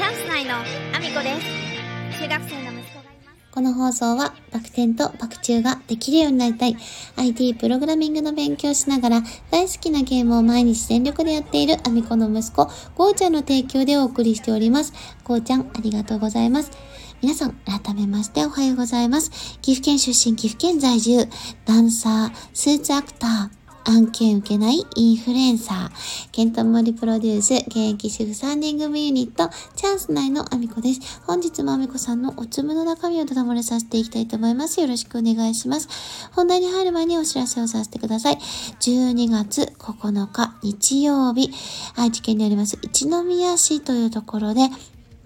チャンス内のアミコです中学生の息子がいますこの放送は、バク転とバク宙ができるようになりたい、IT プログラミングの勉強しながら、大好きなゲームを毎日全力でやっているアミコの息子、ゴーちゃんの提供でお送りしております。ゴーちゃん、ありがとうございます。皆さん、改めましておはようございます。岐阜県出身、岐阜県在住、ダンサー、スーツアクター、案件受けないインフルエンサー、ケントモリプロデュース、現役主婦3人組ユニット、チャンス内のアミコです。本日もアミコさんのおつむの中身をただ漏れさせていきたいと思います。よろしくお願いします。本題に入る前にお知らせをさせてください。12月9日日曜日、愛知県にあります一宮市というところで、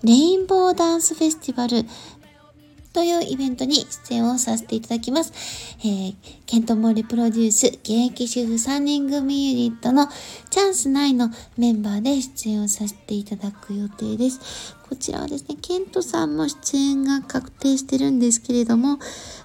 レインボーダンスフェスティバルというイベントに出演をさせていただきます。えー、ケントモーリプロデュース現役主婦3人組ユニットのチャンス内のメンバーで出演をさせていただく予定です。こちらはですね、ケントさんも出演が確定してるんですけれども、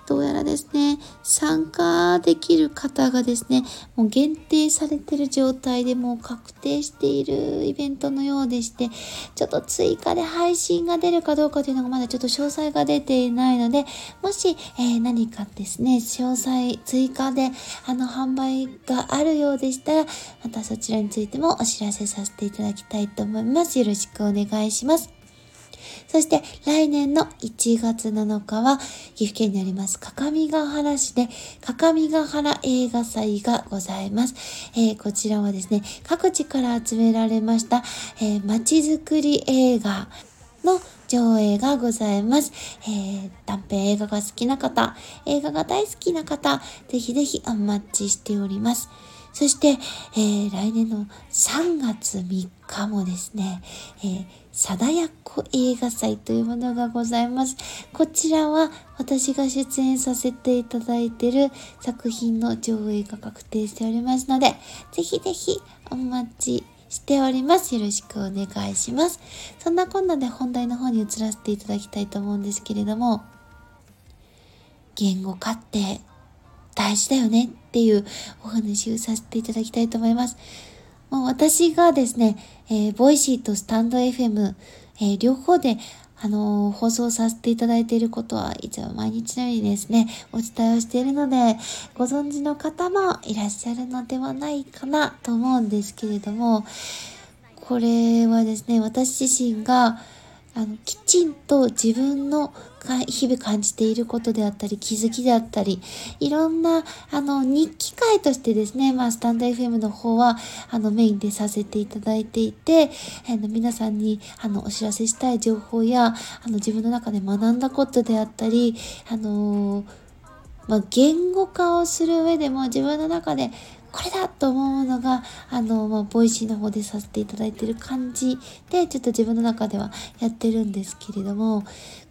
どうやらですね、参加できる方がですね、もう限定されてる状態でもう確定しているイベントのようでして、ちょっと追加で配信が出るかどうかというのがまだちょっと詳細が出ていないので、もし、えー何かですね、詳細追加であの販売があるようでしたら、またそちらについてもお知らせさせていただきたいと思います。よろしくお願いします。そして来年の1月7日は岐阜県にあります各務原市で各務原映画祭がございます。えーこちらはですね、各地から集められました、えー、街づくり映画の上映がございます。えー短編映画が好きな方、映画が大好きな方、ぜひぜひお待ちしております。そして、えー来年の3月3日もですね、えー、貞奴映画祭というものがございます。こちらは私が出演させていただいている作品の上映が確定しておりますので、ぜひぜひお待ちしております。よろしくお願いします。そんなこんなで本題の方に移らせていただきたいと思うんですけれども、言語化って大事だよねっていうお話をさせていただきたいと思います。もう私がですね、えーボイシーとスタンド FM、えー両方で、あのー放送させていただいていることはいつも毎日のようにですね、お伝えをしているので、ご存知の方もいらっしゃるのではないかなと思うんですけれども、これはですね、私自身が、あの、きちんと自分の日々感じていることであったり、気づきであったり、いろんな、あの、日記会としてですね、まあ、スタンド FM の方は、あの、メインでさせていただいていて、あの、皆さんに、あの、お知らせしたい情報や、あの、自分の中で学んだことであったり、あのまあ、言語化をする上でも自分の中でこれだと思うのが、あの、まあ、ボイシーの方でさせていただいている感じで、ちょっと自分の中ではやってるんですけれども、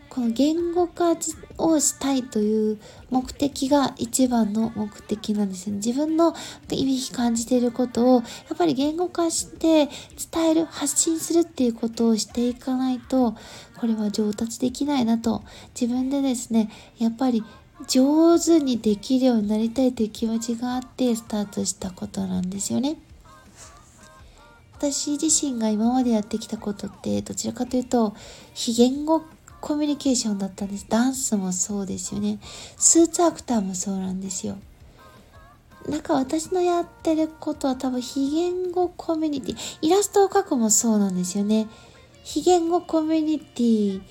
この言語化をしたいという目的が一番の目的なんですよね。自分の今感じていることをやっぱり言語化して伝える、発信するっていうことをしていかないと、これは上達できないなと自分でですね、やっぱり上手にできるようになりたいという気持ちがあってスタートしたことなんですよね。私自身が今までやってきたことってどちらかというと非言語コミュニケーションだったんです。ダンスもそうですよね。スーツアクターもそうなんですよ。なんか私のやってることは多分非言語コミュニティ、イラストを描くもそうなんですよね。非言語コミュニティ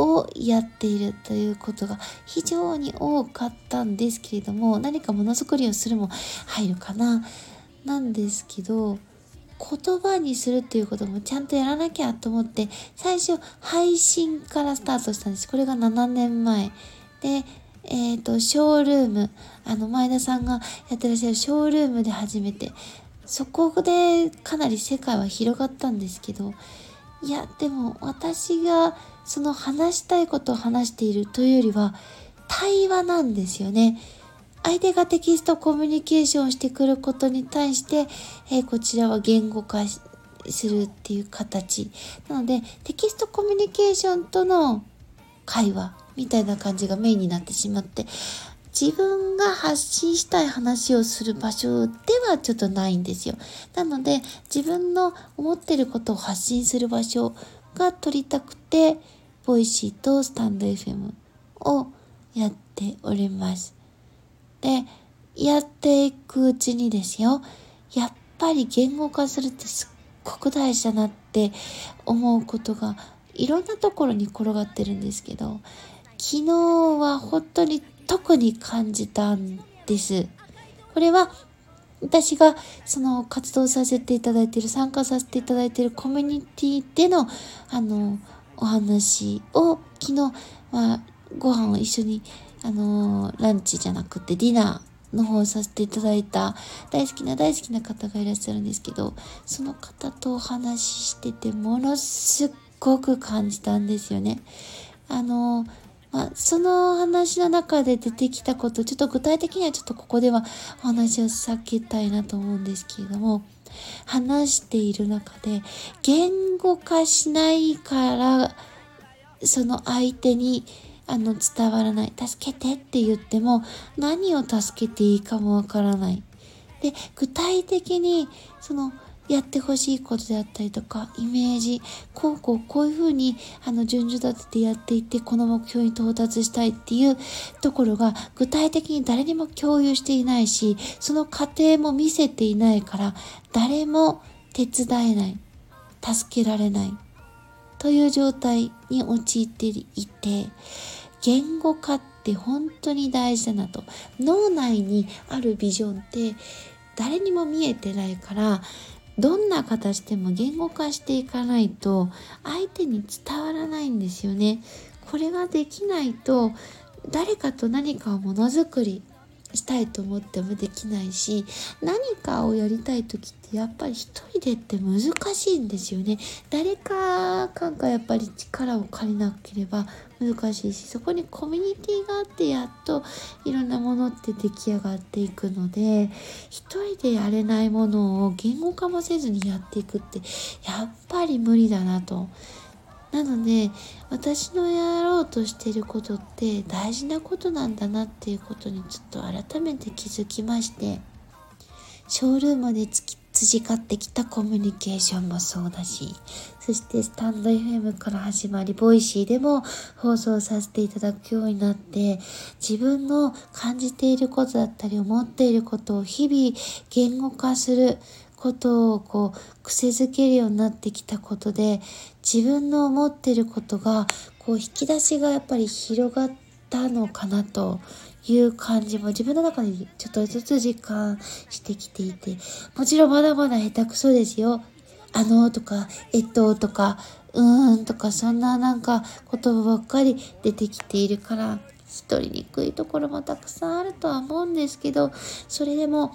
をやっているということが非常に多かったんですけれども、何かものづくりをするも入るかな。なんですけど、言葉にするっていうこともちゃんとやらなきゃと思って、最初配信からスタートしたんです。これが7年前。で、えっ、と、ショールーム、あの、前田さんがやってらっしゃるショールームで始めて、そこでかなり世界は広がったんですけど、いや、でも私がその話したいことを話しているというよりは、対話なんですよね。相手がテキストコミュニケーションをしてくることに対して、えーこちらは言語化するっていう形。なので、テキストコミュニケーションとの会話みたいな感じがメインになってしまって、自分が発信したい話をする場所ではちょっとないんですよ。なので、自分の思ってることを発信する場所が取りたくて、ボイシーとスタンド FM をやっております。で、やっていくうちにですよ、やっぱり言語化するってすっごく大事だなって思うことがいろんなところに転がってるんですけど、昨日は本当に特に感じたんです。これは私がその活動させていただいている、参加させていただいているコミュニティでの、あの、お話を昨日、まあ、ご飯を一緒に、あの、ランチじゃなくてディナーの方をさせていただいた大好きな大好きな方がいらっしゃるんですけど、その方とお話ししててものすっごく感じたんですよね。あの、まあ、その話の中で出てきたこと、ちょっと具体的にはちょっとここではお話を避けたいなと思うんですけれども、話している中で、言語化しないから、その相手にあの伝わらない。助けてって言っても何を助けていいかもわからない。で、具体的にそのやってほしいことであったりとか、イメージ、こうこうこういうふうに、あの、順序立ててやっていって、この目標に到達したいっていうところが、具体的に誰にも共有していないし、その過程も見せていないから、誰も手伝えない、助けられない、という状態に陥っていて、言語化って本当に大事だなと。脳内にあるビジョンって誰にも見えてないからどんな形でも言語化していかないと相手に伝わらないんですよね。これができないと誰かと何かをものづくりしたいと思ってもできないし何かをやりたい時ってやっぱり一人でって難しいんですよね。誰かかがやっぱり力を借りなければ難しいしそこにコミュニティがあってやっといろんなものって出来上がっていくので一人でやれないものを言語化もせずにやっていくってやっぱり無理だなと。なので私のやろうとしていることって大事なことなんだなっていうことにちょっと改めて気づきましてショールームで培ってきたコミュニケーションもそうだしそしてスタンド FM から始まり Voicy でも放送させていただくようになって自分の感じていることだったり思っていることを日々言語化することをこう癖づけるようになってきたことで自分の思ってることがこう引き出しがやっぱり広がったのかなという感じも自分の中でちょっとずつ実感してきていてもちろんまだまだ下手くそですよ。あのとか、えっととか、うーんとかそんななんか言葉ばっかり出てきているから取りにくいところもたくさんあるとは思うんですけどそれでも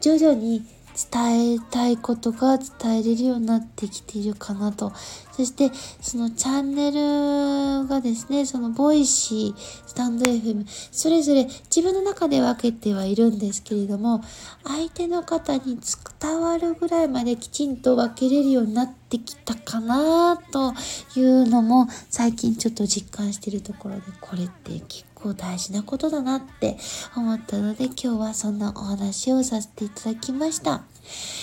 徐々に伝えたいことが伝えれるようになってきているかなと。そして、そのチャンネルがですね、その Voicy、 stand.fm、それぞれ自分の中で分けてはいるんですけれども、相手の方に伝わるぐらいまできちんと分けれるようになってきたかなというのも最近ちょっと実感してるところで、これって結構大事なことだなって思ったので今日はそんなお話をさせていただきました。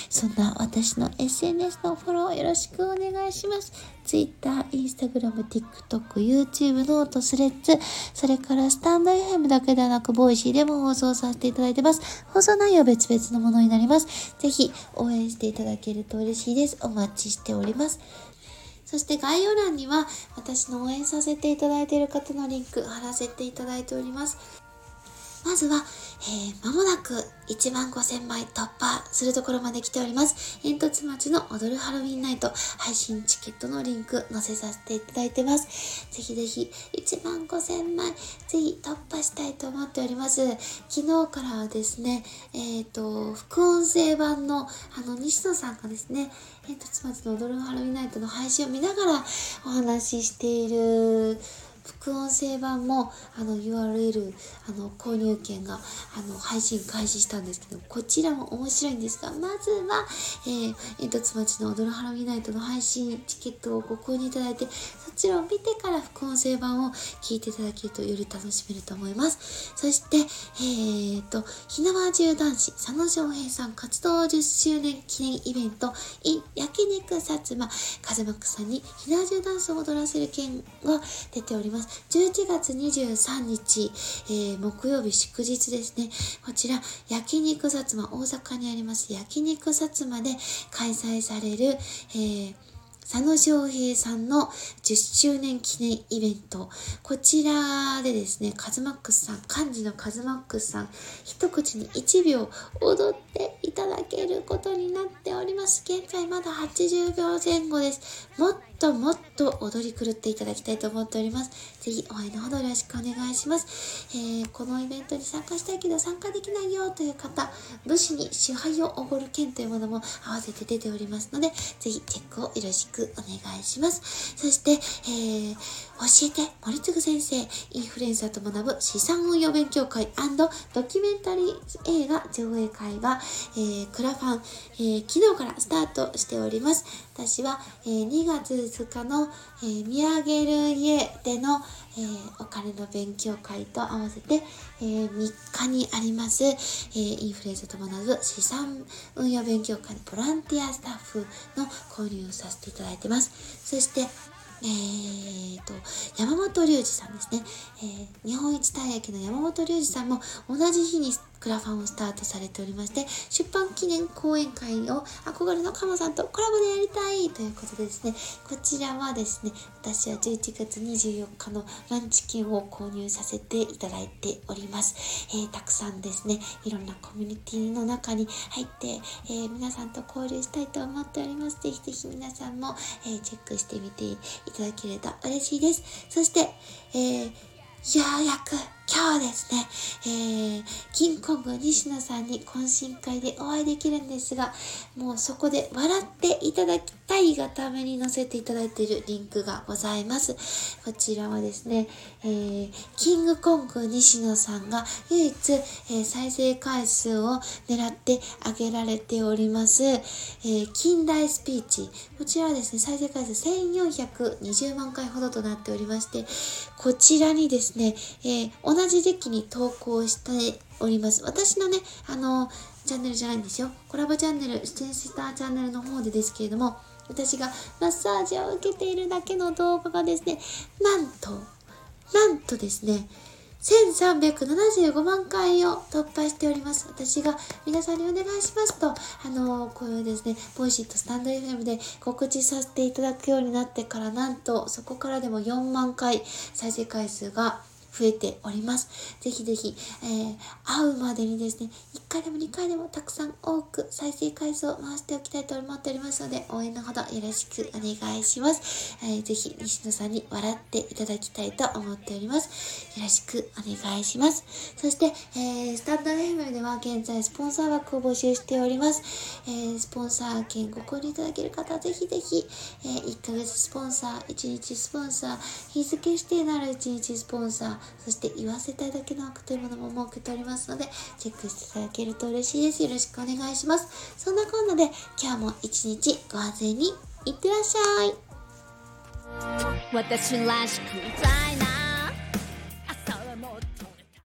そんな私の SNS のフォローよろしくお願いします。Twitter、Instagram、TikTok、 YouTube、note、Threads、それからスタンド FM だけではなく、 Voicy でも放送させていただいてます。放送内容別々のものになります。ぜひ応援していただけると嬉しいです。お待ちしております。そして概要欄には私の応援させていただいている方のリンク貼らせていただいております。まずは、えー、間もなく1万5000枚突破するところまで来ております。煙突町の踊るハロウィンナイト配信チケットのリンク載せさせていただいてます。ぜひぜひ1万5000枚ぜひ突破したいと思っております。昨日からはですね、えっ、ー、と、副音声版のあの西野さんがですね、煙突町の踊るハロウィンナイトの配信を見ながらお話ししている副音声版もあの URL あの購入券があの配信開始したんですけどこちらも面白いんですがまずは、えー、煙突町の踊るハラミナイトの配信チケットをご購入いただいてそちらを見てから副音声版を聞いていただけるとより楽しめると思いますそしてえー、とひなわ銃男子佐野翔平さん活動10周年記念イベント in 焼肉薩摩風間さんにひなわ銃ダンスを踊らせる件が出ております。11月23日、えー、木曜日祝日ですね。こちら、焼肉薩摩、大阪にあります焼肉薩摩で開催される、えー佐野翔平さんの10周年記念イベント。こちらでですね、カズマックスさん、漢字のカズマックスさん、一口に1秒踊っていただけることになっております。現在まだ80秒前後です。もっともっと踊り狂っていただきたいと思っております。ぜひ応援のほどよろしくお願いします。えー、このイベントに参加したいけど参加できないよという方、武士に支配をおごる券というものも合わせて出ておりますので、ぜひチェックをよろしくお願いします。そして、えー、教えて森次先生、インフルエンサーと学ぶ資産運用勉強会ドキュメンタリー映画上映会が、えー、クラファン、えー、昨日からスタートしております。私は、えー、2月2日の、えー、見上げる家での、えー、お金の勉強会と合わせて、えー、3日にあります、えー、インフルエンザと学ぶ資産運用勉強会のボランティアスタッフの交流をさせていただいてます。そして、えーと、山本隆二さんですね、えー、日本一たい焼きの山本隆二さんも同じ日にクラファンをスタートされておりまして、出版記念講演会を憧れのカモさんとコラボでやりたいということでですね、こちらはですね、私は11月24日のランチ券を購入させていただいております。えー、たくさんですね、いろんなコミュニティの中に入って、えー、皆さんと交流したいと思っております。ぜひぜひ皆さんも、えー、チェックしてみていただければ嬉しいです。そして、えー、ようやく今日ですね、えー、キングコング西野さんに懇親会でお会いできるんですが、もうそこで笑っていただきたいがために載せていただいているリンクがございます。こちらはですね、えー、キングコング西野さんが唯一、えー、再生回数を狙ってあげられております、えー、近代スピーチ。こちらはですね、再生回数1420万回ほどとなっておりまして、こちらにですね、えー、同じ時期に投稿しております。私のね、あの、チャンネルじゃないんですよ。コラボチャンネル、出演したチャンネルの方でですけれども、私がマッサージを受けているだけの動画がですね、なんと、なんとですね、1375万回を突破しております。私が皆さんにお願いしますと、あのこういうですね、 Voicy とスタンド FM で告知させていただくようになってから、なんとそこからでも4万回再生回数が増えております。ぜひぜひ、えー、会うまでにですね、1回でも2回でもたくさん多く再生回数を回しておきたいと思っておりますので、応援のほどよろしくお願いします。えー、ぜひ、西野さんに笑っていただきたいと思っております。よろしくお願いします。そして、えー、スタンド FM では現在スポンサー枠を募集しております。えー、スポンサー券ご購入いただける方ぜひぜひ、えー、1ヶ月スポンサー、1日スポンサー、日付指定なら1日スポンサー、そして言わせたいだけの枠というものも設けておりますので、チェックしていただけると嬉しいです。よろしくお願いします。そんなこんなで、今日も一日ご安全にいってらっしゃい。私らしく